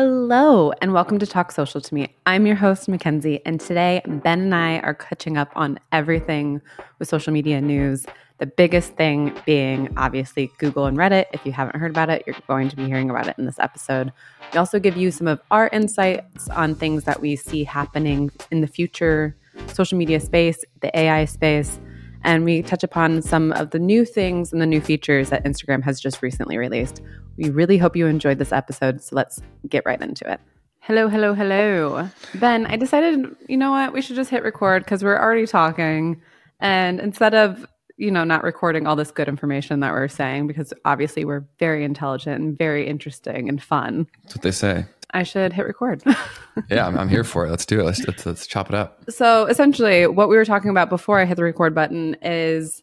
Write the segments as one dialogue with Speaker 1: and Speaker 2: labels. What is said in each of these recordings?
Speaker 1: Hello, and welcome to Talk Social to Me. I'm your host, Mackenzie, and today Ben and I are catching up on everything with social media news. The biggest thing being obviously Google and Reddit. If you haven't heard about it, you're going to be hearing about it in this episode. We also give you some of our insights on things that we see happening in the future social media space, the AI space, and we touch upon some of the new things and the new features that Instagram has just recently released. We really hope you enjoyed this episode, so let's get right into it. Hello, hello, hello. Ben, I decided, you know what, we should just hit record because we're already talking. And instead of, you know, not recording all this good information that we're saying, because obviously we're very intelligent and very interesting and fun.
Speaker 2: That's what they say.
Speaker 1: I should hit record.
Speaker 2: yeah, I'm, I'm, here for it. Let's do it. Let's, let's, let's chop it up.
Speaker 1: So essentially, what we were talking about before I hit the record button is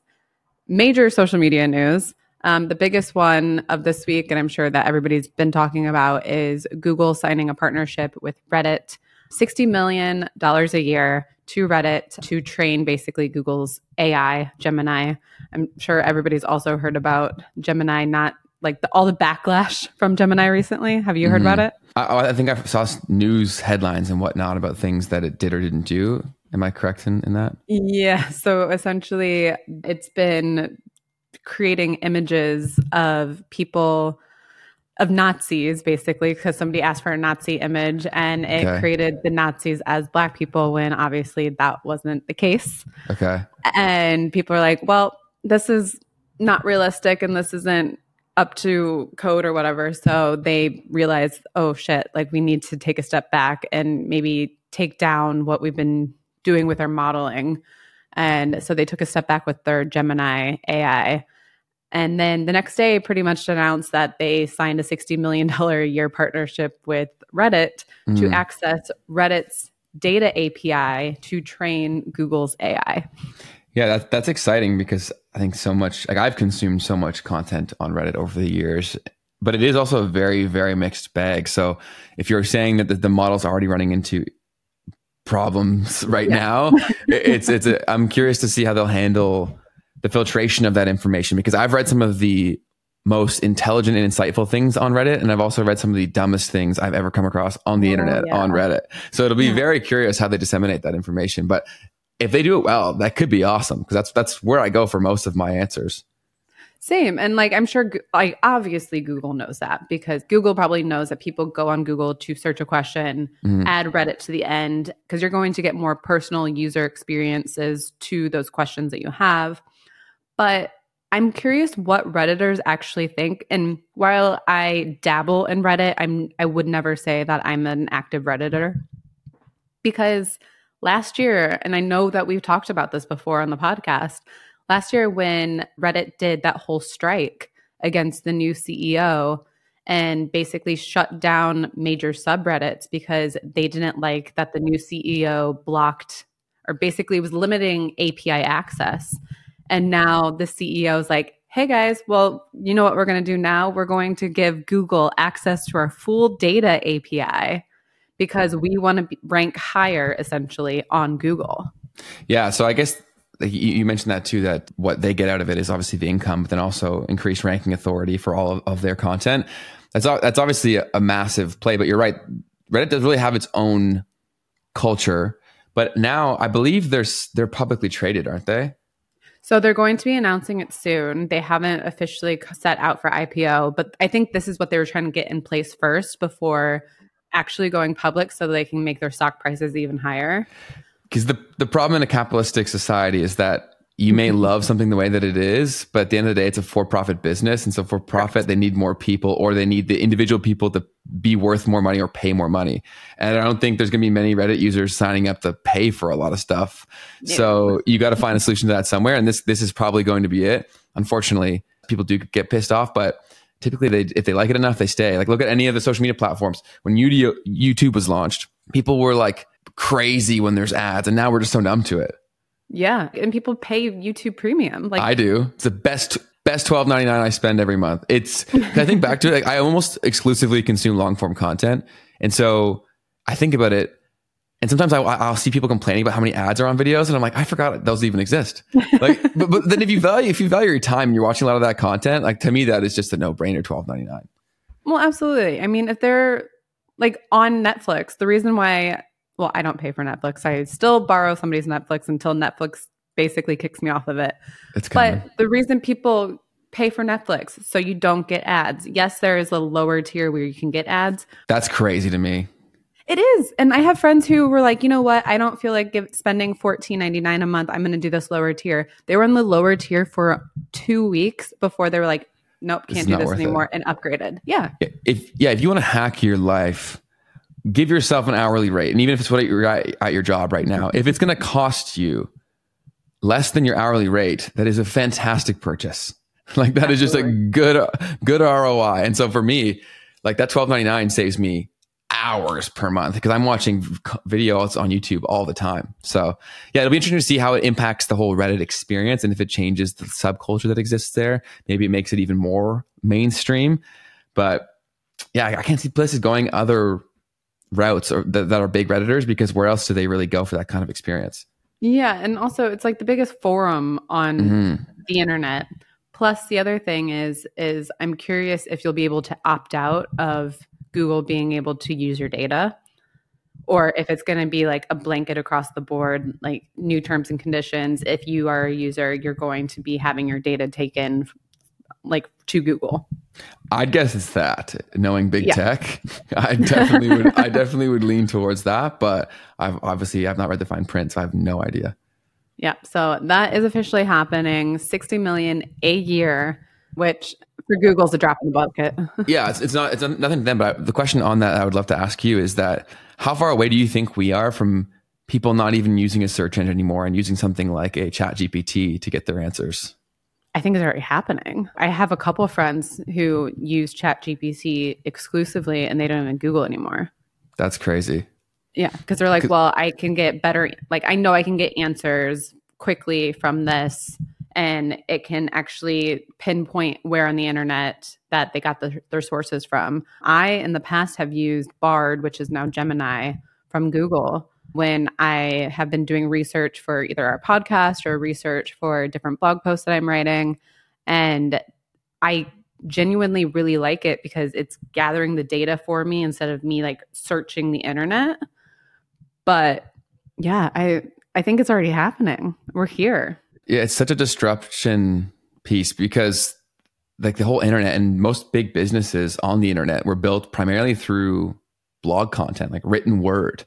Speaker 1: major social media news. Um, the biggest one of this week, and I'm sure that everybody's been talking about, is Google signing a partnership with Reddit, $60 million a year to Reddit to train basically Google's AI, Gemini. I'm sure everybody's also heard about Gemini not like the, all the backlash from Gemini recently. Have you heard mm-hmm. about it?
Speaker 2: I, I, think I saw news headlines and whatnot about things that it did or didn't do. Am I correct in, in that?
Speaker 1: Yeah. So essentially, it's been creating images of people of Nazis basically because somebody asked for a Nazi image and it okay. created the Nazis as black people when obviously that wasn't the case.
Speaker 2: Okay.
Speaker 1: And people are like, well, this is not realistic and this isn't up to code or whatever. So they realized, oh shit, like we need to take a step back and maybe take down what we've been doing with our modeling. And so they took a step back with their Gemini AI. And then the next day, pretty much announced that they signed a $60 million a year partnership with Reddit mm. to access Reddit's data API to train Google's AI.
Speaker 2: Yeah, that, that's exciting because I think so much, like I've consumed so much content on Reddit over the years, but it is also a very, very mixed bag. So if you're saying that the, the model's already running into problems right yeah. now, it's, it's, a, I'm curious to see how they'll handle the filtration of that information because I've read some of the most intelligent and insightful things on Reddit. And I've also read some of the dumbest things I've ever come across on the oh, internet yeah. on Reddit. So it'll be yeah. very curious how they disseminate that information. But if they do it well, that could be awesome because that's that's where I go for most of my answers.
Speaker 1: Same. And like I'm sure like obviously Google knows that because Google probably knows that people go on Google to search a question, mm-hmm. add Reddit to the end because you're going to get more personal user experiences to those questions that you have. But I'm curious what redditors actually think and while I dabble in Reddit, I'm I would never say that I'm an active redditor because last year, and I know that we've talked about this before on the podcast, last year when Reddit did that whole strike against the new CEO and basically shut down major subreddits because they didn't like that the new CEO blocked or basically was limiting API access. And now the CEO is like, hey guys, well, you know what we're going to do now? We're going to give Google access to our full data API because we want to rank higher essentially on Google.
Speaker 2: Yeah. So I guess you mentioned that too, that what they get out of it is obviously the income, but then also increased ranking authority for all of, of their content. That's, that's obviously a, a massive play, but you're right. Reddit does really have its own culture, but now I believe they're, they're publicly traded, aren't they?
Speaker 1: So they're going to be announcing it soon. They haven't officially set out for IPO, but I think this is what they were trying to get in place first before actually going public so they can make their stock prices even higher.
Speaker 2: Because the, the problem in a capitalistic society is that you may mm-hmm. love something the way that it is, but at the end of the day, it's a for profit business. And so for profit, they need more people or they need the individual people to be worth more money or pay more money. And I don't think there's going to be many Reddit users signing up to pay for a lot of stuff. Yeah. So you got to find a solution to that somewhere. And this, this is probably going to be it. Unfortunately, people do get pissed off, but typically they if they like it enough they stay. Like look at any of the social media platforms. When youtube was launched people were like crazy when there's ads and now we're just so numb to it.
Speaker 1: Yeah and people pay youtube premium
Speaker 2: like i do. It's the best best 12.99 i spend every month. It's i think back to it like i almost exclusively consume long form content and so i think about it and sometimes I, will see people complaining about how many ads are on videos, and I'm like, I forgot those even exist. Like, but, but then if you value if you value your time and you're watching a lot of that content, like to me that is just a no brainer. Twelve ninety nine.
Speaker 1: Well, absolutely. I mean, if they're like on Netflix, the reason why, well, I don't pay for Netflix. I still borrow somebody's Netflix until Netflix basically kicks me off of it.
Speaker 2: It's
Speaker 1: but the reason people pay for Netflix so you don't get ads. Yes, there is a lower tier where you can get ads.
Speaker 2: That's crazy to me.
Speaker 1: It is. And I have friends who were like, you know what? I don't feel like give, spending fourteen ninety nine a month. I'm going to do this lower tier. They were in the lower tier for two weeks before they were like, nope, can't do this anymore, it. and upgraded. Yeah.
Speaker 2: If yeah, if you want to hack your life, give yourself an hourly rate, and even if it's what you're at, at your job right now, if it's going to cost you less than your hourly rate, that is a fantastic purchase. Like that Absolutely. is just a good good ROI. And so for me, like that twelve ninety nine saves me hours per month because I'm watching videos on YouTube all the time. So yeah, it'll be interesting to see how it impacts the whole Reddit experience and if it changes the subculture that exists there. Maybe it makes it even more mainstream. But yeah, I can't see places going other routes or that, that are big redditors because where else do they really go for that kind of experience?
Speaker 1: Yeah, and also it's like the biggest forum on mm-hmm. the internet. Plus, the other thing is is I'm curious if you'll be able to opt out of Google being able to use your data or if it's going to be like a blanket across the board, like new terms and conditions. If you are a user, you're going to be having your data taken like to Google.
Speaker 2: I'd guess it's that. Knowing big yeah. tech, I definitely would. I definitely would lean towards that. But I've obviously I've not read the fine print, so I have no idea.
Speaker 1: Yeah, so that is officially happening. Sixty million a year, which for Google's a drop in the bucket.
Speaker 2: yeah, it's, it's not it's nothing to them. But the question on that I would love to ask you is that how far away do you think we are from people not even using a search engine anymore and using something like a Chat GPT to get their answers?
Speaker 1: I think it's already happening. I have a couple of friends who use Chat GPT exclusively and they don't even Google anymore.
Speaker 2: That's crazy.
Speaker 1: Yeah, because they're like, well, I can get better. Like, I know I can get answers quickly from this and it can actually pinpoint where on the internet that they got the, their sources from. I, in the past, have used Bard, which is now Gemini from Google, when I have been doing research for either our podcast or research for different blog posts that I'm writing. And I genuinely really like it because it's gathering the data for me instead of me like searching the internet. But yeah, I I think it's already happening. We're here
Speaker 2: yeah, it's such a disruption piece because like the whole internet and most big businesses on the internet were built primarily through blog content, like written word,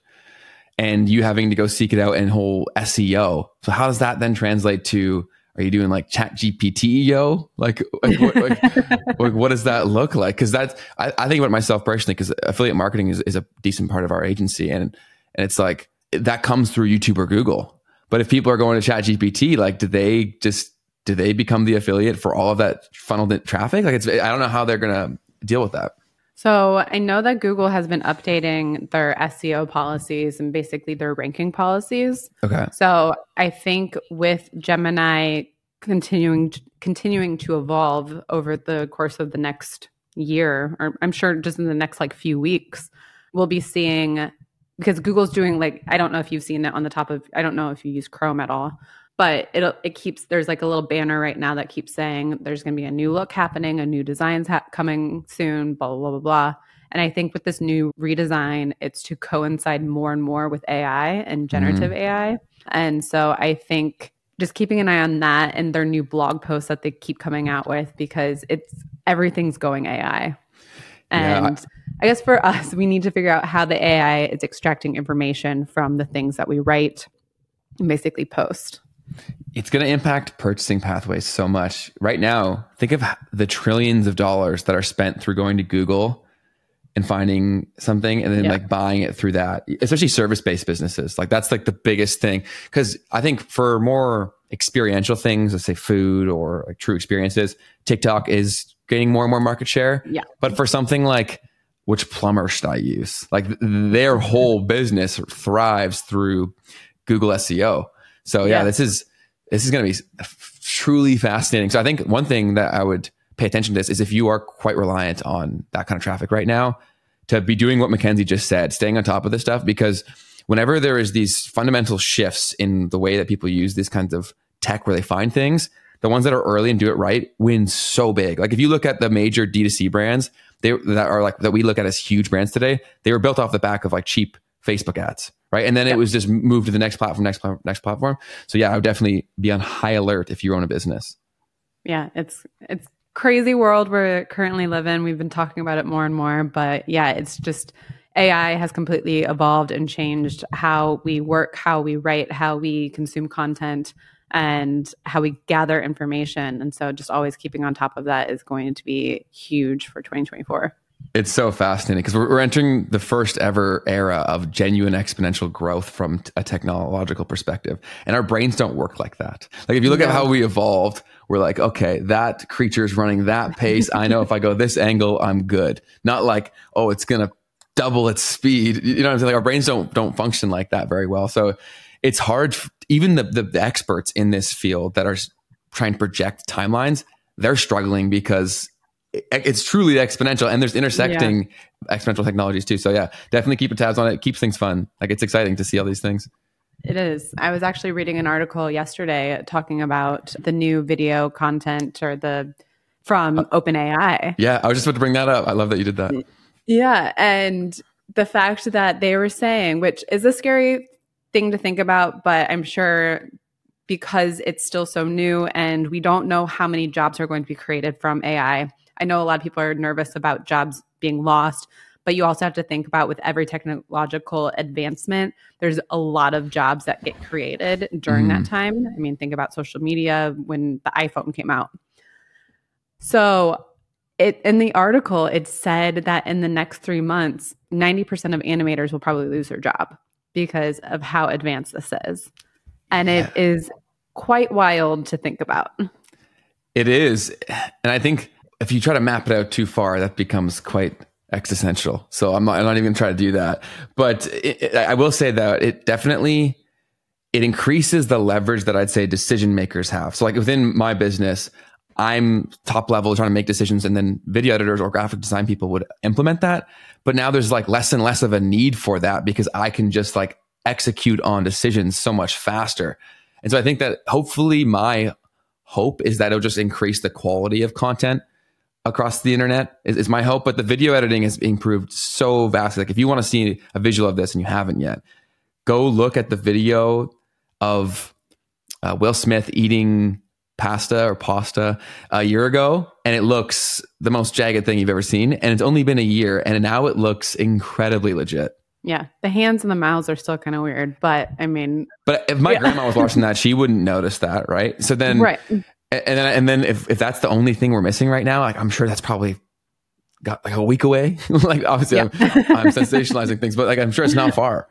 Speaker 2: and you having to go seek it out in whole SEO. So how does that then translate to? Are you doing like Chat GPT, yo? Like, like, what, like, what does that look like? Because that's I, I, think about myself personally because affiliate marketing is, is a decent part of our agency, and and it's like that comes through YouTube or Google but if people are going to Chat GPT, like, do they just do they become the affiliate for all of that funneled traffic? Like, it's I don't know how they're gonna deal with that.
Speaker 1: So I know that Google has been updating their SEO policies and basically their ranking policies.
Speaker 2: Okay.
Speaker 1: So I think with Gemini continuing continuing to evolve over the course of the next year, or I'm sure just in the next like few weeks, we'll be seeing because Google's doing like I don't know if you've seen it on the top of I don't know if you use Chrome at all, but it it keeps there's like a little banner right now that keeps saying there's going to be a new look happening, a new designs ha- coming soon, blah blah blah blah. And I think with this new redesign, it's to coincide more and more with AI and generative mm-hmm. AI. And so I think just keeping an eye on that and their new blog posts that they keep coming out with because it's everything's going AI. And yeah, I guess for us, we need to figure out how the AI is extracting information from the things that we write and basically post.
Speaker 2: It's going to impact purchasing pathways so much. Right now, think of the trillions of dollars that are spent through going to Google and finding something and then yeah. like buying it through that, especially service based businesses. Like that's like the biggest thing. Cause I think for more experiential things, let's say food or like true experiences, TikTok is gaining more and more market share.
Speaker 1: Yeah.
Speaker 2: But for something like which plumber should I use? Like their whole business thrives through Google SEO. So yeah, yeah. this is this is going to be truly fascinating. So I think one thing that I would pay attention to this is if you are quite reliant on that kind of traffic right now, to be doing what Mackenzie just said, staying on top of this stuff because whenever there is these fundamental shifts in the way that people use these kinds of tech where they find things, the ones that are early and do it right win so big. Like if you look at the major D2C brands, they that are like that we look at as huge brands today, they were built off the back of like cheap Facebook ads, right? And then yep. it was just moved to the next platform, next platform, next platform. So yeah, I would definitely be on high alert if you own a business.
Speaker 1: Yeah, it's it's crazy world we're currently living. We've been talking about it more and more, but yeah, it's just AI has completely evolved and changed how we work, how we write, how we consume content, and how we gather information. And so just always keeping on top of that is going to be huge for 2024.
Speaker 2: It's so fascinating because we're, we're, entering the first ever era of genuine exponential growth from a technological perspective. And our brains don't work like that. Like if you look at how we evolved, we're like, okay, that creature is running that pace. I know if I go this angle, I'm good. Not like, oh, it's going to double its speed. You know what I'm saying? Like our brains don't, don't function like that very well. So it's hard. Even the, the, the experts in this field that are trying to project timelines, they're struggling because it's truly exponential and there's intersecting yeah. exponential technologies too. So yeah, definitely keep your tabs on it. Keeps things fun. Like it's exciting to see all these things.
Speaker 1: It is. I was actually reading an article yesterday talking about the new video content or the from uh, OpenAI.
Speaker 2: Yeah, I was just about to bring that up. I love that you did that.
Speaker 1: Yeah, and the fact that they were saying, which is a scary thing to think about, but I'm sure because it's still so new and we don't know how many jobs are going to be created from AI. I know a lot of people are nervous about jobs being lost, but you also have to think about with every technological advancement, there's a lot of jobs that get created during mm. that time. I mean, think about social media when the iPhone came out. So, it in the article it said that in the next 3 months, 90% of animators will probably lose their job because of how advanced this is. And it yeah. is quite wild to think about.
Speaker 2: It is. And I think if you try to map it out too far, that becomes quite existential. So I'm not, I'm not even going to try to do that. But it, it, I will say that it definitely it increases the leverage that I'd say decision makers have. So like within my business, I'm top level trying to make decisions and then video editors or graphic design people would implement that. But now there's like less and less of a need for that because I can just like execute on decisions so much faster. And so I think that hopefully my hope is that it'll just increase the quality of content across the internet is, is, my hope. But the video editing has improved so vastly. Like if you want to see a visual of this and you haven't yet, go look at the video of uh, Will Smith eating pasta or pasta a year ago, and it looks the most jagged thing you've ever seen. And it's only been a year, and now it looks incredibly legit.
Speaker 1: Yeah, the hands and the mouths are still kind of weird, but I mean,
Speaker 2: but if my yeah. grandma was watching that, she wouldn't notice that, right? So then, right and then and then if, if that's the only thing we're missing right now, like I'm sure that's probably got like a week away. like obviously yeah. I'm, I'm sensationalizing things, but like I'm sure it's not far.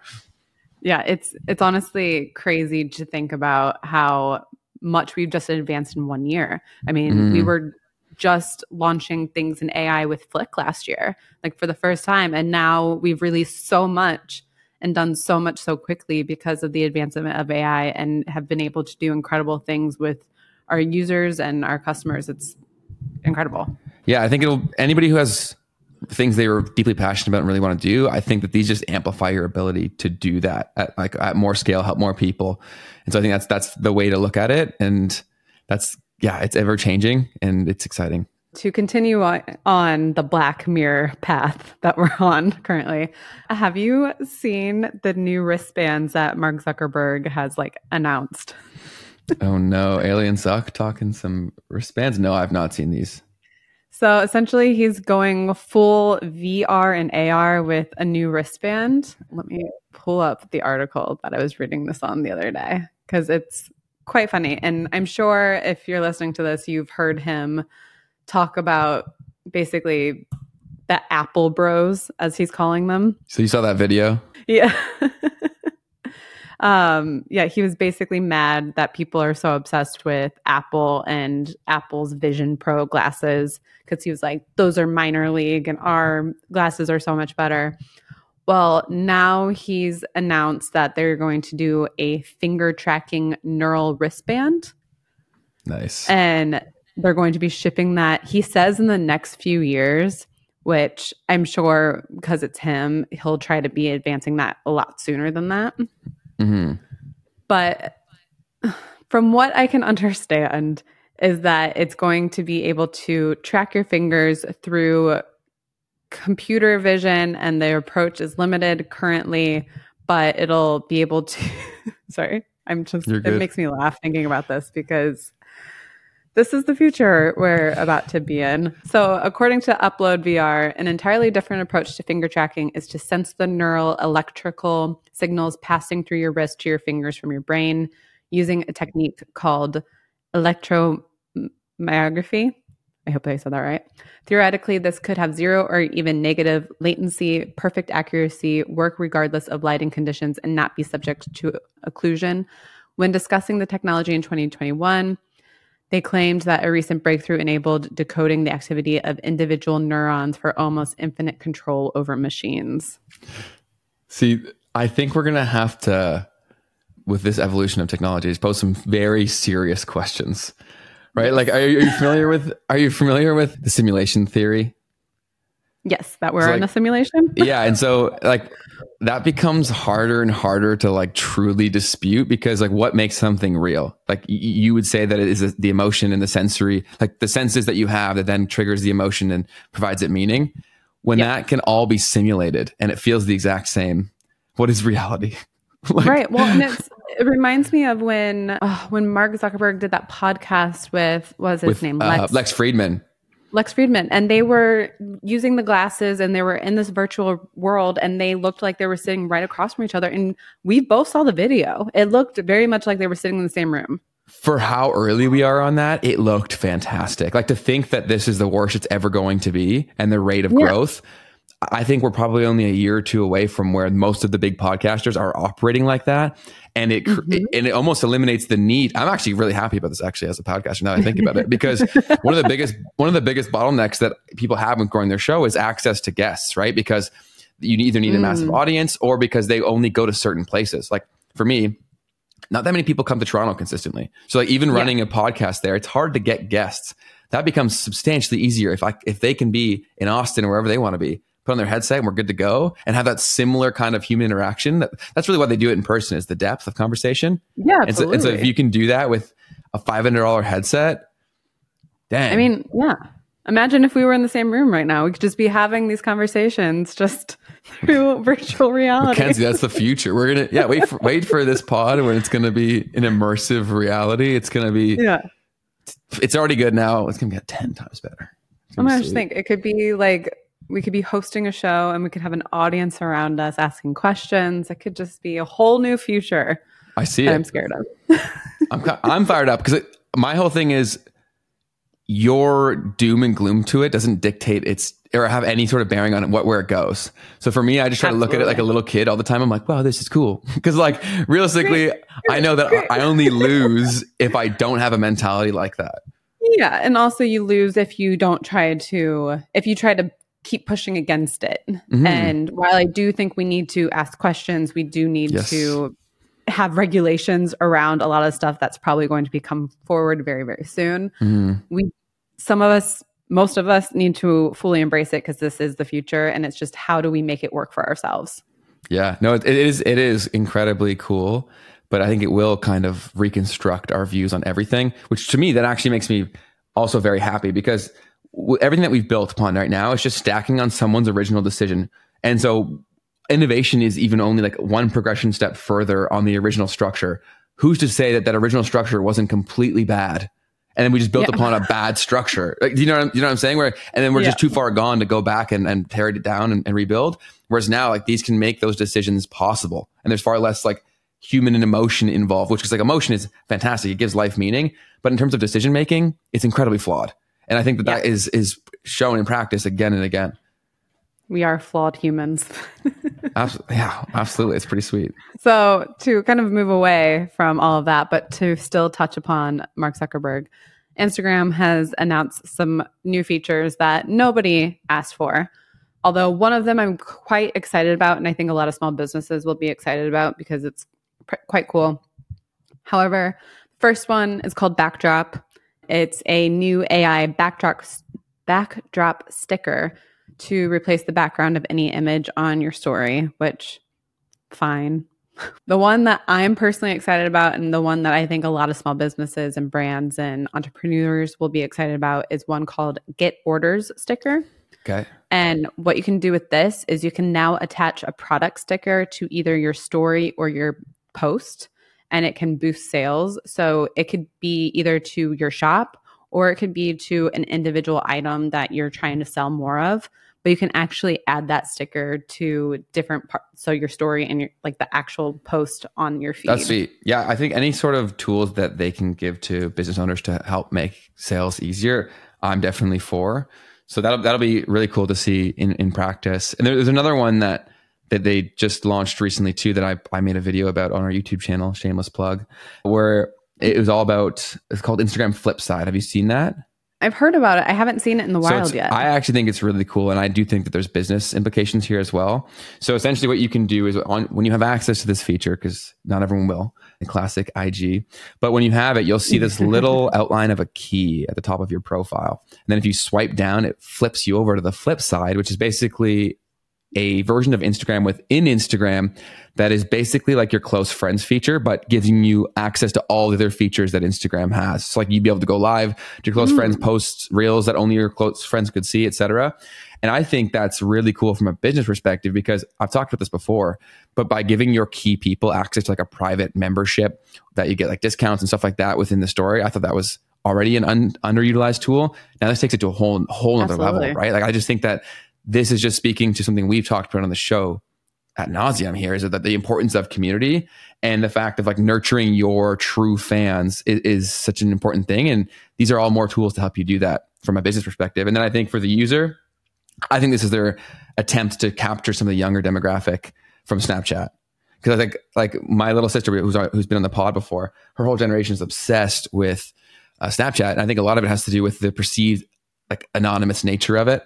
Speaker 1: Yeah, it's it's honestly crazy to think about how much we've just advanced in one year. I mean, mm. we were just launching things in AI with Flick last year, like for the first time, and now we've released so much and done so much so quickly because of the advancement of AI and have been able to do incredible things with our users and our customers. It's incredible.
Speaker 2: Yeah, I think it'll anybody who has things they were deeply passionate about and really want to do. I think that these just amplify your ability to do that at like at more scale, help more people. And so I think that's that's the way to look at it. And that's yeah, it's ever changing and it's exciting.
Speaker 1: To continue on the Black Mirror path that we're on currently, have you seen the new wristbands that Mark Zuckerberg has like announced?
Speaker 2: oh no, Alien Suck talking some wristbands. No, I've not seen these.
Speaker 1: So essentially, he's going full VR and AR with a new wristband. Let me pull up the article that I was reading this on the other day because it's quite funny. And I'm sure if you're listening to this, you've heard him talk about basically the Apple Bros, as he's calling them.
Speaker 2: So you saw that video?
Speaker 1: Yeah. um, yeah, he was basically mad that people are so obsessed with Apple and Apple's Vision Pro glasses because he was like, those are minor league and our glasses are so much better. Well, now he's announced that they're going to do a finger tracking neural wristband.
Speaker 2: Nice.
Speaker 1: And they're going to be shipping that, he says, in the next few years, which I'm sure because it's him, he'll try to be advancing that a lot sooner than that. Mm-hmm. But from what I can understand, is that it's going to be able to track your fingers through computer vision, and their approach is limited currently, but it'll be able to. sorry, I'm just, it makes me laugh thinking about this because this is the future we're about to be in. So, according to Upload VR, an entirely different approach to finger tracking is to sense the neural electrical signals passing through your wrist to your fingers from your brain using a technique called electromyography. I hope I said that right. Theoretically, this could have zero or even negative latency, perfect accuracy, work regardless of lighting conditions, and not be subject to occlusion. When discussing the technology in 2021, they claimed that a recent breakthrough enabled decoding the activity of individual neurons for almost infinite control over machines.
Speaker 2: See, I think we're going to have to, with this evolution of technologies, pose some very serious questions right? Like, are you, are you familiar with are you familiar with the simulation theory?
Speaker 1: Yes, that we're so like, in a simulation.
Speaker 2: yeah, and so like that becomes harder and harder to like truly dispute because like what makes something real? Like y- you would say that it is the emotion and the sensory, like the senses that you have that then triggers the emotion and provides it meaning. When yep. that can all be simulated and it feels the exact same, what is reality?
Speaker 1: like, right. Well, and it's it reminds me of when oh, when Mark Zuckerberg did that podcast with what was his with, name
Speaker 2: uh, Lex, uh, Lex Fridman.
Speaker 1: Lex Fridman. and they were using the glasses, and they were in this virtual world, and they looked like they were sitting right across from each other. And we both saw the video; it looked very much like they were sitting in the same room.
Speaker 2: For how early we are on that, it looked fantastic. Like to think that this is the worst it's ever going to be, and the rate of yeah. growth I think we're probably only a year or two away from where most of the big podcasters are operating like that. And it, mm-hmm. it, and it almost eliminates the need. I'm actually really happy about this actually as a podcaster now I think about it because one of the biggest one of the biggest bottlenecks that people have with growing their show is access to guests, right? Because you either need a massive mm. audience or because they only go to certain places. Like for me, not that many people come to Toronto consistently. So like even running yeah. a podcast there, it's hard to get guests. That becomes substantially easier if I if they can be in Austin or wherever they want to be put on their headset and we're good to go and have that similar kind of human interaction. That, that's really why they do it in person is the depth of conversation.
Speaker 1: Yeah.
Speaker 2: And so, and so if you can do that with a $500 headset, dang.
Speaker 1: I mean, yeah. Imagine if we were in the same room right now. We could just be having these conversations just through virtual reality.
Speaker 2: Mackenzie, that's the future. We're gonna yeah, wait for wait for this pod when it's gonna be an immersive reality. It's gonna be
Speaker 1: Yeah.
Speaker 2: It's already good now. It's gonna get ten times better.
Speaker 1: I am just think it could be like we could be hosting a show and we could have an audience around us asking questions. It could just be a whole new future.
Speaker 2: I see it.
Speaker 1: I'm scared of.
Speaker 2: I'm I'm fired up because my whole thing is your doom and gloom to it doesn't dictate its or have any sort of bearing on what where it goes. So for me, I just try Absolutely. to look at it like a little kid all the time. I'm like, wow, this is cool because like realistically, I know that I only lose if I don't have a mentality like that.
Speaker 1: Yeah, and also you lose if you don't try to if you try to keep pushing against it. Mm-hmm. And while I do think we need to ask questions, we do need yes. to have regulations around a lot of stuff that's probably going to be come forward very very soon. Mm-hmm. We some of us most of us need to fully embrace it because this is the future and it's just how do we make it work for ourselves.
Speaker 2: Yeah, no, it, it is it is incredibly cool, but I think it will kind of reconstruct our views on everything, which to me that actually makes me also very happy because everything that we've built upon right now is just stacking on someone's original decision. And so innovation is even only like one progression step further on the original structure. Who's to say that that original structure wasn't completely bad? And then we just built yeah. upon a bad structure. Like, you know, what you know what I'm saying? Where and then we're yeah. just too far gone to go back and, and tear it down and, and rebuild. Whereas now, like these can make those decisions possible, and there's far less like human and emotion involved. Which is like emotion is fantastic; it gives life meaning. But in terms of decision making, it's incredibly flawed. And I think that yeah. that is is shown in practice again and again.
Speaker 1: We are flawed humans.
Speaker 2: absolutely, yeah, absolutely. It's pretty sweet.
Speaker 1: So to kind of move away from all of that, but to still touch upon Mark Zuckerberg, Instagram has announced some new features that nobody asked for. Although one of them I'm quite excited about, and I think a lot of small businesses will be excited about because it's pr- quite cool. However, first one is called Backdrop. It's a new AI backdrop backdrop sticker to replace the background of any image on your story, which fine. The one that I'm personally excited about, and the one that I think a lot of small businesses and brands and entrepreneurs will be excited about, is one called Get Orders sticker.
Speaker 2: Okay.
Speaker 1: And what you can do with this is you can now attach a product sticker to either your story or your post, and it can boost sales. So it could be either to your shop or it could be to an individual item that you're trying to sell more of but you can actually add that sticker to different parts so your story and your like the actual post on your feed
Speaker 2: That's sweet. Yeah, I think any sort of tools that they can give to business owners to help make sales easier, I'm definitely for. So that'll that'll be really cool to see in in practice. And there's another one that that they just launched recently too that I I made a video about on our YouTube channel, shameless plug, where it was all about it's called Instagram Flipside. Have you seen that?
Speaker 1: I've heard about it. I haven't seen it in the
Speaker 2: So
Speaker 1: wild yet.
Speaker 2: I actually think it's really cool, and I do think that there's business implications here as well. So essentially, what you can do is on when you have access to this feature, because not everyone will, the classic IG, but when you have it, you'll see this little outline of a key at the top of your profile, and then if you swipe down, it flips you over to the flip side, which is basically a version of Instagram within Instagram that is basically like your close friends feature, but giving you access to all the other features that Instagram has. So like you'd be able to go live to your close friends, mm. post reels that only your close friends could see, etc. And I think that's really cool from a business perspective because I've talked about this before, but by giving your key people access to like a private membership that you get like discounts and stuff like that within the story, I thought that was already an un- underutilized tool. Now this takes it to a whole whole other level, right? Like I just think that this is just speaking to something we've talked about on the show at nauseum here is that the importance of community and the fact of like nurturing your true fans is, is such an important thing. And these are all more tools to help you do that from a business perspective. And then I think for the user, I think this is their attempt to capture some of the younger demographic from Snapchat. Because I think like my little sister who's, who's been on the pod before, her whole generation is obsessed with uh, Snapchat. And I think a lot of it has to do with the perceived like anonymous nature of it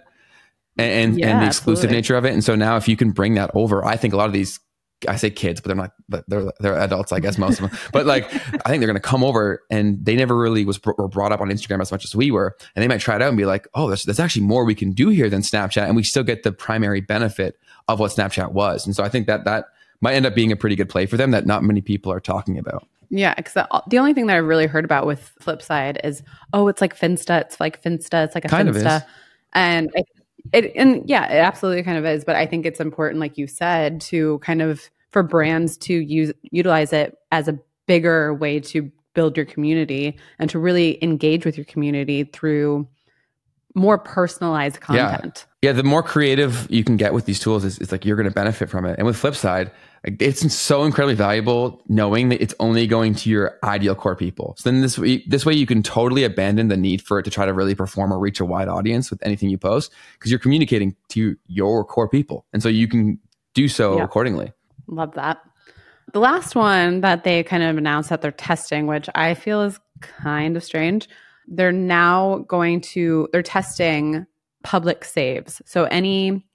Speaker 2: and and,
Speaker 1: Yeah,
Speaker 2: and the exclusive
Speaker 1: absolutely.
Speaker 2: nature of it. And so now if you can bring that over, I think a lot of these I say kids, but they're not but they're they're adults, I guess most of them. But like I think they're going to come over and they never really was br- were brought up on Instagram as much as we were, and they might try it out and be like, "Oh, there's there's actually more we can do here than Snapchat," and we still get the primary benefit of what Snapchat was. And so I think that that might end up being a pretty good play for them that not many people are talking about.
Speaker 1: Yeah, because the, the only thing that I've really heard about with Flipside is, oh, it's like Finsta. It's like Finsta. It's like a
Speaker 2: Kind of
Speaker 1: Finsta.
Speaker 2: is.
Speaker 1: And I, it, and yeah, it absolutely kind of is. But I think it's important, like you said, to kind of for brands to use utilize it as a bigger way to build your community and to really engage with your community through more personalized content.
Speaker 2: Yeah, the more creative you can get with these tools, is, is like you're going to benefit from it. And with Flipside, it's so incredibly valuable knowing that it's only going to your ideal core people. So then this way, this way you can totally abandon the need for it to try to really perform or reach a wide audience with anything you post because you're communicating to your core people, and so you can do so
Speaker 1: Yeah.
Speaker 2: accordingly.
Speaker 1: Love that. The last one that they kind of announced that they're testing, which I feel is kind of strange. They're now going to, they're testing public saves. So any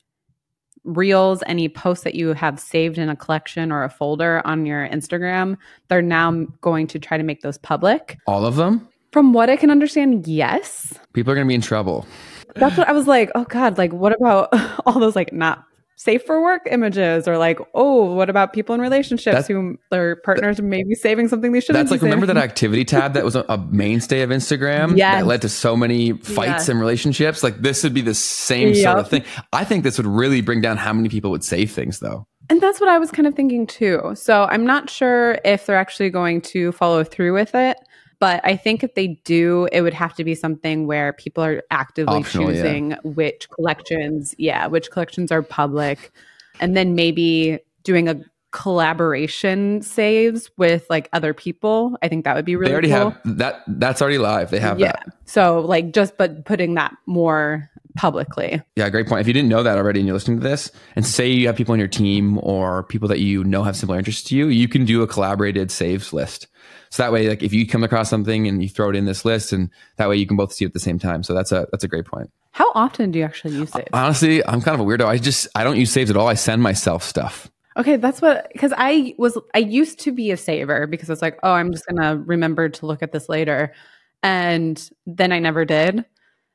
Speaker 1: reels, any posts that you have saved in a collection or a folder on your Instagram, they're now going to try to make those public.
Speaker 2: All of them,
Speaker 1: From what I can understand, yes.
Speaker 2: people are going to be in trouble.
Speaker 1: That's what I was like, oh God, like what about all those like not safe for work images or like, oh, what about people in relationships
Speaker 2: That's-
Speaker 1: who their partners may be saving something they shouldn't
Speaker 2: That's like
Speaker 1: be
Speaker 2: remember that activity tab that was a, a mainstay of Instagram
Speaker 1: Yes.
Speaker 2: that led to so many fights
Speaker 1: Yes.
Speaker 2: and relationships. Like this would be the same sort of thing. I think this would really bring down how many people would save things though.
Speaker 1: And that's what I was kind of thinking too. So I'm not sure if they're actually going to follow through with it. But I think if they do, it would have to be something where people are actively
Speaker 2: Optional, yeah.
Speaker 1: choosing which collections, yeah, which collections are public. And then maybe doing a collaboration saves with like other people. I think that would be really
Speaker 2: they already
Speaker 1: cool.
Speaker 2: have that. That's already live. They have
Speaker 1: yeah.
Speaker 2: that.
Speaker 1: So like just but putting that more publicly.
Speaker 2: Yeah, great point. If you didn't know that already and you're listening to this, and say you have people on your team or people that you know have similar interests to you, you can do a collaborated saves list. So that way, like if you come across something and you throw it in this list, and that way you can both see it at the same time. So that's a that's a great point.
Speaker 1: How often do you actually use saves?
Speaker 2: Honestly, I'm kind of a weirdo. I just I don't use saves at all. I send myself stuff.
Speaker 1: Okay, that's what because I was I used to be a saver because it's like, oh, I'm just gonna remember to look at this later. And then I never did.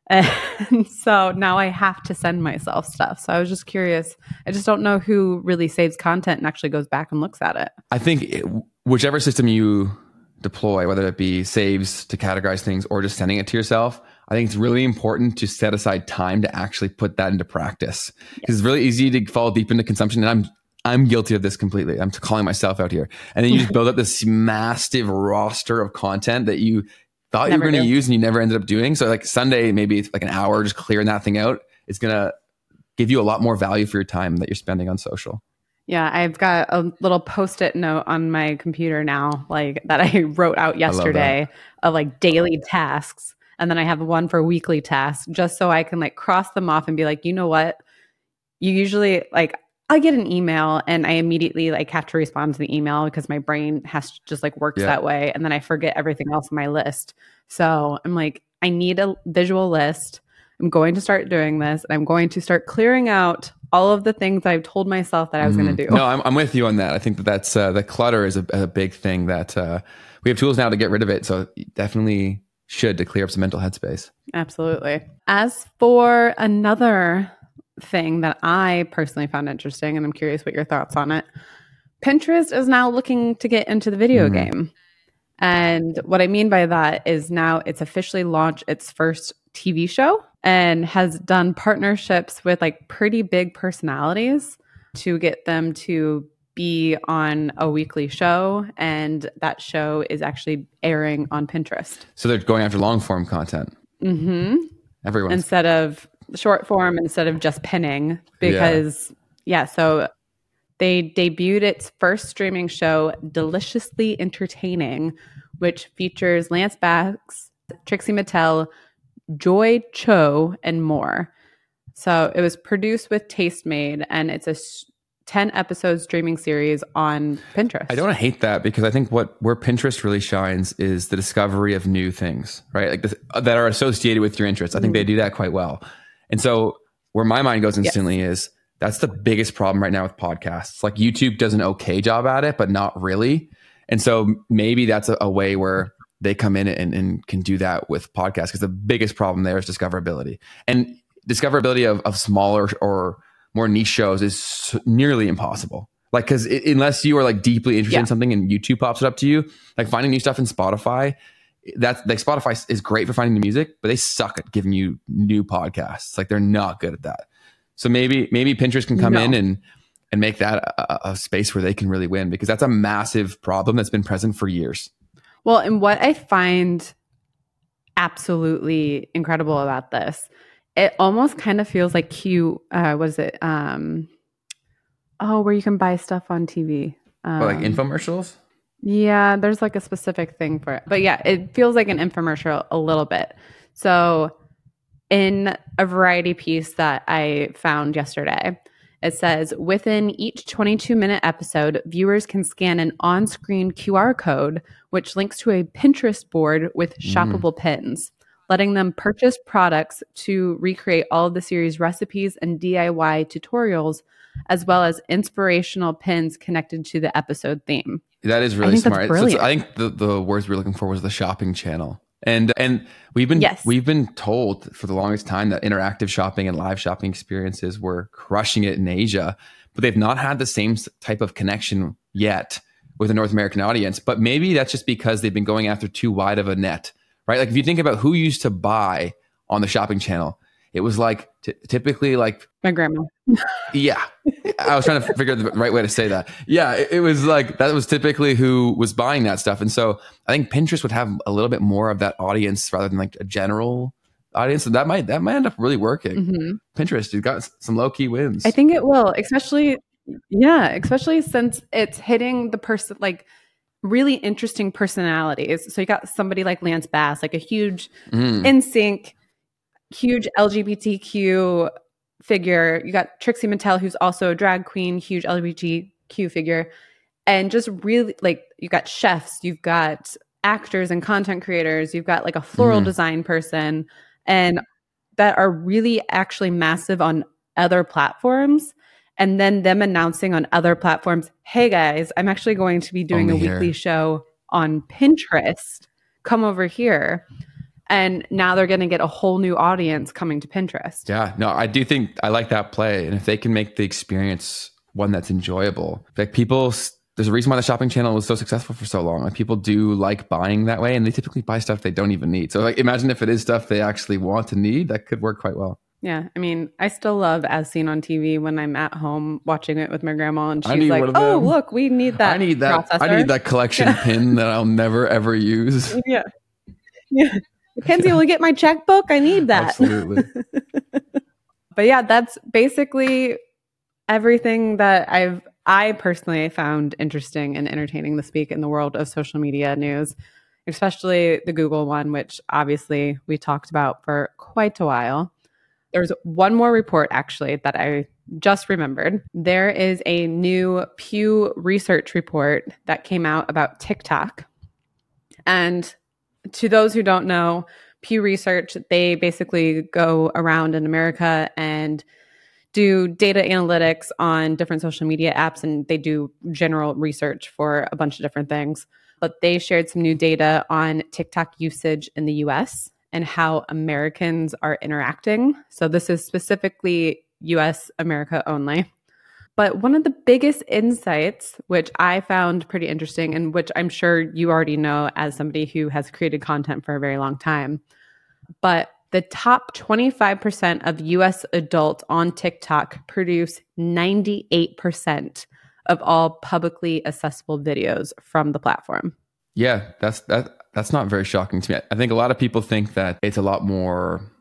Speaker 1: And so now I have to send myself stuff. So I was just curious. I just don't know who really saves content and actually goes back and looks at it.
Speaker 2: I think it, whichever system you deploy, whether it be saves to categorize things or just sending it to yourself, I think it's really important to set aside time to actually put that into practice. Because it's really easy to fall deep into consumption. And I'm I'm guilty of this completely. I'm calling myself out here. And then you just build up this massive roster of content that you thought never you were going to use and you never ended up doing. So like Sunday, maybe it's like an hour just clearing that thing out. It's going to give you a lot more value for your time that you're spending on social.
Speaker 1: Yeah, I've got a little post-it note on my computer now, like that I wrote out yesterday of like daily tasks. And then I have one for weekly tasks just so I can like cross them off and be like, you know what? You usually like I get an email and I immediately like have to respond to the email because my brain has to just like works yeah. that way. And then I forget everything else on my list. So I'm like, I need a visual list. I'm going to start doing this. And I'm going to start clearing out all of the things I've told myself that I was mm-hmm. going to do.
Speaker 2: No, I'm, I'm with you on that. I think that that's uh, the clutter is a, a big thing that uh, we have tools now to get rid of it. So definitely should to clear up some mental headspace.
Speaker 1: Absolutely. As for another thing that I personally found interesting, and I'm curious what your thoughts on it. Pinterest is now looking to get into the video mm-hmm. game. And what I mean by that is now it's officially launched its first TV show and has done partnerships with like pretty big personalities to get them to be on a weekly show. And that show is actually airing on Pinterest.
Speaker 2: So they're going after long form content.
Speaker 1: Mm-hmm.
Speaker 2: Everyone.
Speaker 1: Instead of short form instead of just pinning because yeah, yeah so they debuted its first streaming show deliciously entertaining which features Lance Bass trixie mattel joy cho and more so it was produced with tastemade and it's a 10 episode streaming series on Pinterest.
Speaker 2: I don't hate that because I think what where Pinterest really shines is the discovery of new things, right? Like this, that are associated with your interests. I think mm-hmm. they do that quite well. And so where my mind goes instantly yes. is that's the biggest problem right now with podcasts. Like YouTube does an okay job at it, but not really. And so maybe that's a, a way where they come in and, and can do that with podcasts because the biggest problem there is discoverability. And discoverability of, of smaller or more niche shows is nearly impossible. Like, because unless you are like deeply interested yeah. in something and YouTube pops it up to you, like finding new stuff in Spotify that's like Spotify is great for finding the music, but they suck at giving you new podcasts. Like they're not good at that. So maybe maybe Pinterest can come no. in and and make that a, a, space where they can really win because that's a massive problem that's been present for years.
Speaker 1: Well, and what I find absolutely incredible about this, it almost kind of feels like Q. Uh, was it? Um, oh, where you can buy stuff on TV.
Speaker 2: Um, oh, like infomercials.
Speaker 1: Yeah, there's like a specific thing for it. But yeah, it feels like an infomercial a little bit. So, in a variety piece that I found yesterday, it says within each 22 minute episode, viewers can scan an on screen QR code, which links to a Pinterest board with mm. shoppable mm. pins, letting them purchase products to recreate all of the series' recipes and DIY tutorials, as well as inspirational pins connected to the episode theme.
Speaker 2: That is really smart. So I think the, the words we are looking for was the shopping channel. And and we've been yes. we've been told for the longest time that interactive shopping and live shopping experiences were crushing it in Asia, but they've not had the same type of connection yet with a North American audience. But maybe that's just because they've been going after too wide of a net, right? Like if you think about who used to buy on the shopping channel, it was like t- typically like
Speaker 1: my grandma.
Speaker 2: yeah, I was trying to figure out the right way to say that. Yeah, it, it, was like that was typically who was buying that stuff, and so I think Pinterest would have a little bit more of that audience rather than like a general audience. And that might that might end up really working. Mm-hmm. Pinterest, you've got some low key wins.
Speaker 1: I think it will, especially yeah, especially since it's hitting the person like really interesting personalities. So you got somebody like Lance Bass, like a huge mm. NSYNC huge LGBTQ figure. You got Trixie Mattel, who's also a drag queen, huge LGBTQ figure. And just really like you got chefs, you've got actors and content creators, you've got like a floral mm-hmm. design person, and that are really actually massive on other platforms. And then them announcing on other platforms, hey guys, I'm actually going to be doing Only a here. weekly show on Pinterest. Come over here And now they're going to get a whole new audience coming to Pinterest.
Speaker 2: Yeah, no, I do think I like that play. And if they can make the experience one that's enjoyable, like people, there's a reason why the shopping channel was so successful for so long. Like people do like buying that way and they typically buy stuff they don't even need. So like imagine if it is stuff they actually want to need, that could work quite well.
Speaker 1: Yeah, I mean, I still love as seen on TV when I'm at home watching it with my grandma, and she's like, "Oh, look, we need that.
Speaker 2: I need that.
Speaker 1: Processor.
Speaker 2: I need that collection pin that I'll never ever use."
Speaker 1: Yeah, yeah. Mackenzie, will get my checkbook? I need that.
Speaker 2: Absolutely.
Speaker 1: but yeah, that's basically everything that I've I personally found interesting and entertaining this week in the world of social media news, especially the Google one, which obviously we talked about for quite a while. There's one more report actually that I just remembered. There is a new Pew Research report that came out about TikTok. And to those who don't know, Pew Research, they basically go around in America and do data analytics on different social media apps and they do general research for a bunch of different things. But they shared some new data on TikTok usage in the US and how Americans are interacting. So this is specifically US America only. But one of the biggest insights, which I found pretty interesting, and which I'm sure you already know as somebody who has created content for a very long time, but the top 25% of US adults on TikTok produce 98% of all publicly accessible videos from the platform.
Speaker 2: Yeah, that's that that's not very shocking to me. I think a lot of people think that it's a lot more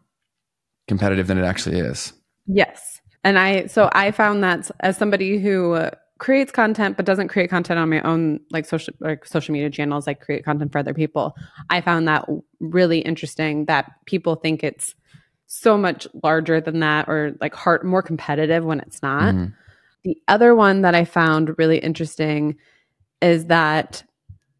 Speaker 2: competitive than it actually is.
Speaker 1: Yes. And I so I found that as somebody who creates content but doesn't create content on my own like social like social media channels, I create content for other people. I found that really interesting that people think it's so much larger than that or like heart more competitive when it's not. Mm-hmm. The other one that I found really interesting is that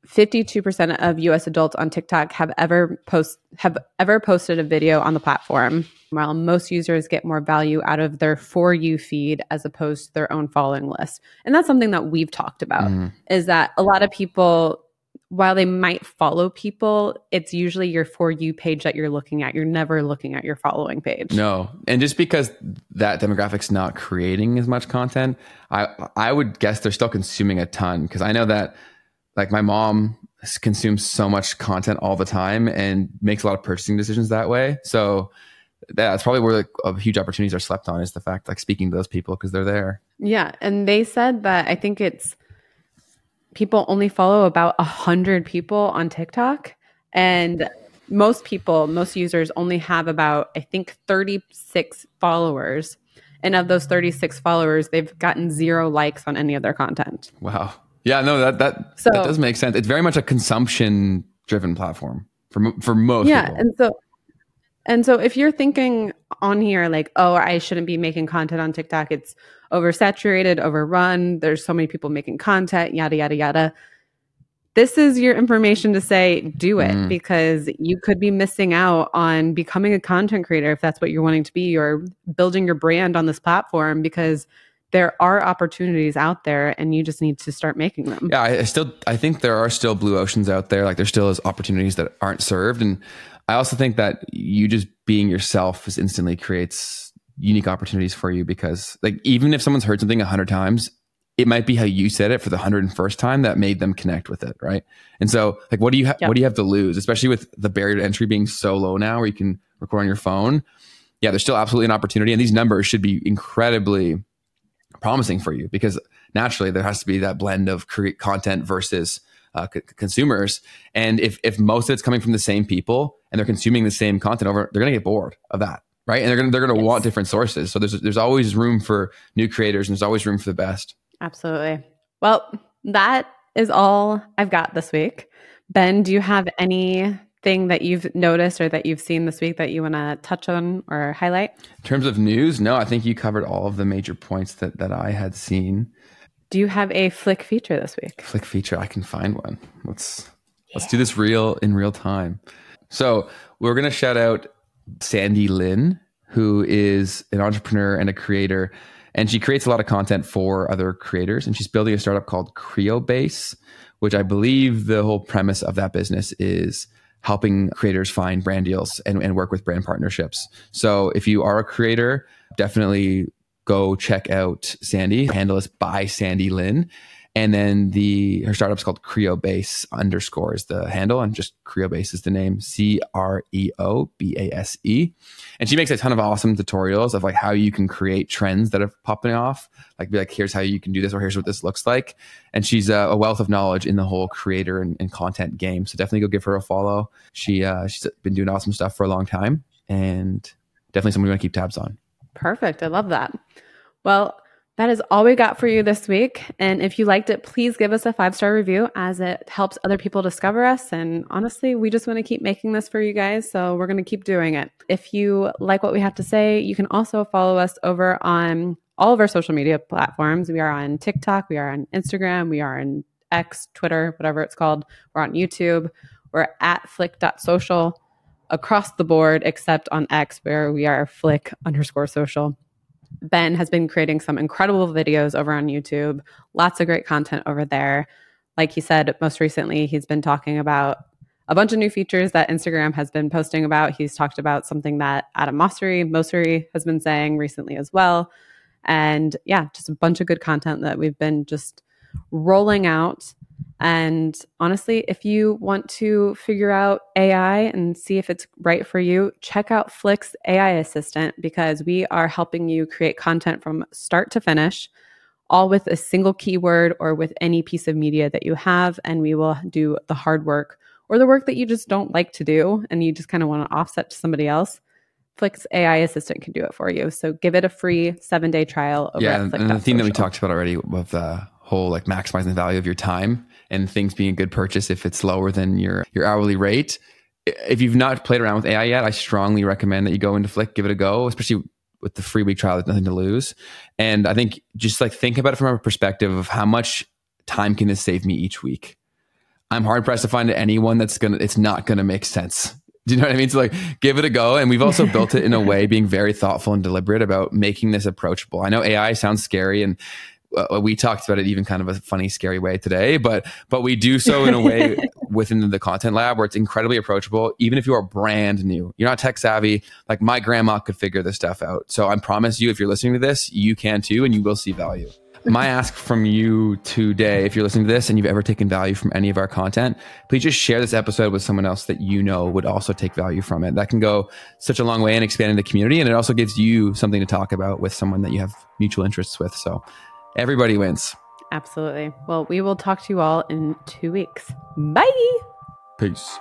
Speaker 1: 52% of US adults on TikTok have ever post have ever posted a video on the platform, while most users get more value out of their for you feed as opposed to their own following list. And that's something that we've talked about mm. is that a lot of people while they might follow people, it's usually your for you page that you're looking at. You're never looking at your following page.
Speaker 2: No. And just because that demographic's not creating as much content, I I would guess they're still consuming a ton because I know that like my mom consumes so much content all the time and makes a lot of purchasing decisions that way. So that's probably where the huge opportunities are slept on is the fact like speaking to those people because they're there.
Speaker 1: Yeah, and they said that I think it's people only follow about a hundred people on TikTok, and most people, most users only have about I think thirty six followers. And of those 36 followers, they've gotten zero likes on any of their content.
Speaker 2: Wow. Yeah, no, that that so, that does make sense. It's very much a consumption driven platform for for most.
Speaker 1: Yeah,
Speaker 2: people.
Speaker 1: and so and so if you're thinking on here like, oh, I shouldn't be making content on TikTok, it's oversaturated, overrun. There's so many people making content, yada yada yada. This is your information to say do it mm. because you could be missing out on becoming a content creator if that's what you're wanting to be or building your brand on this platform because there are opportunities out there and you just need to start making them.
Speaker 2: Yeah, I still I think there are still blue oceans out there. Like there still is opportunities that aren't served. And I also think that you just being yourself just instantly creates unique opportunities for you because like even if someone's heard something a hundred times, it might be how you said it for the hundred and first time that made them connect with it, right? And so, like, what do you ha- yep. what do you have to lose, especially with the barrier to entry being so low now, where you can record on your phone? Yeah, there's still absolutely an opportunity, and these numbers should be incredibly promising for you because naturally there has to be that blend of create content versus uh, c- consumers. And if if most of it's coming from the same people and they're consuming the same content over, they're gonna get bored of that, right? And they're gonna they're gonna yes. want different sources. So there's there's always room for new creators and there's always room for the best.
Speaker 1: Absolutely. Well, that is all I've got this week. Ben, do you have any thing that you've noticed or that you've seen this week that you want to touch on or highlight?
Speaker 2: In terms of news, no, I think you covered all of the major points that, that I had seen.
Speaker 1: Do you have a flick feature this week?
Speaker 2: Flick feature, I can find one. Let's yeah. let's do this real in real time. So we're gonna shout out Sandy Lin, who is an entrepreneur and a creator, and she creates a lot of content for other creators. And she's building a startup called CreoBase, which I believe the whole premise of that business is helping creators find brand deals and, and work with brand partnerships. So if you are a creator, definitely go check out Sandy. Handle is by Sandy Lin. And then the her startup's called Creobase underscore is the handle, and just Creobase is the name. C R E O B A S E. And she makes a ton of awesome tutorials of like how you can create trends that are popping off. Like be like, here's how you can do this, or here's what this looks like. And she's a, a wealth of knowledge in the whole creator and, and, content game. So definitely go give her a follow. She uh, she's been doing awesome stuff for a long time, and definitely someone we want to keep tabs on.
Speaker 1: Perfect. I love that. Well, that is all we got for you this week. And if you liked it, please give us a five star review as it helps other people discover us. And honestly, we just want to keep making this for you guys. So we're going to keep doing it. If you like what we have to say, you can also follow us over on all of our social media platforms. We are on TikTok, we are on Instagram, we are on X, Twitter, whatever it's called. We're on YouTube. We're at flick.social across the board, except on X, where we are flick underscore social. Ben has been creating some incredible videos over on YouTube, lots of great content over there. Like he said, most recently, he's been talking about a bunch of new features that Instagram has been posting about. He's talked about something that Adam Mosseri, Mosseri has been saying recently as well. And yeah, just a bunch of good content that we've been just rolling out and honestly, if you want to figure out AI and see if it's right for you, check out Flick's AI Assistant because we are helping you create content from start to finish, all with a single keyword or with any piece of media that you have. And we will do the hard work or the work that you just don't like to do and you just kind of want to offset to somebody else. Flick's AI assistant can do it for you. So give it a free seven day trial.
Speaker 2: Over yeah, and the theme that we talked about already with the whole like maximizing the value of your time and things being a good purchase if it's lower than your your hourly rate. If you've not played around with AI yet, I strongly recommend that you go into Flick, give it a go, especially with the free week trial. There's nothing to lose, and I think just like think about it from a perspective of how much time can this save me each week. I'm hard pressed to find anyone that's gonna. It's not gonna make sense. Do you know what I mean? So like give it a go. And we've also built it in a way being very thoughtful and deliberate about making this approachable. I know AI sounds scary and uh, we talked about it even kind of a funny scary way today but but we do so in a way within the content lab where it's incredibly approachable even if you are brand new. You're not tech savvy. Like my grandma could figure this stuff out. So i promise you if you're listening to this you can too and you will see value. My ask from you today if you're listening to this and you've ever taken value from any of our content please just share this episode with someone else that you know would also take value from it. That can go such a long way in expanding the community and it also gives you something to talk about with someone that you have mutual interests with. So Everybody wins.
Speaker 1: Absolutely. Well, we will talk to you all in two weeks. Bye.
Speaker 2: Peace.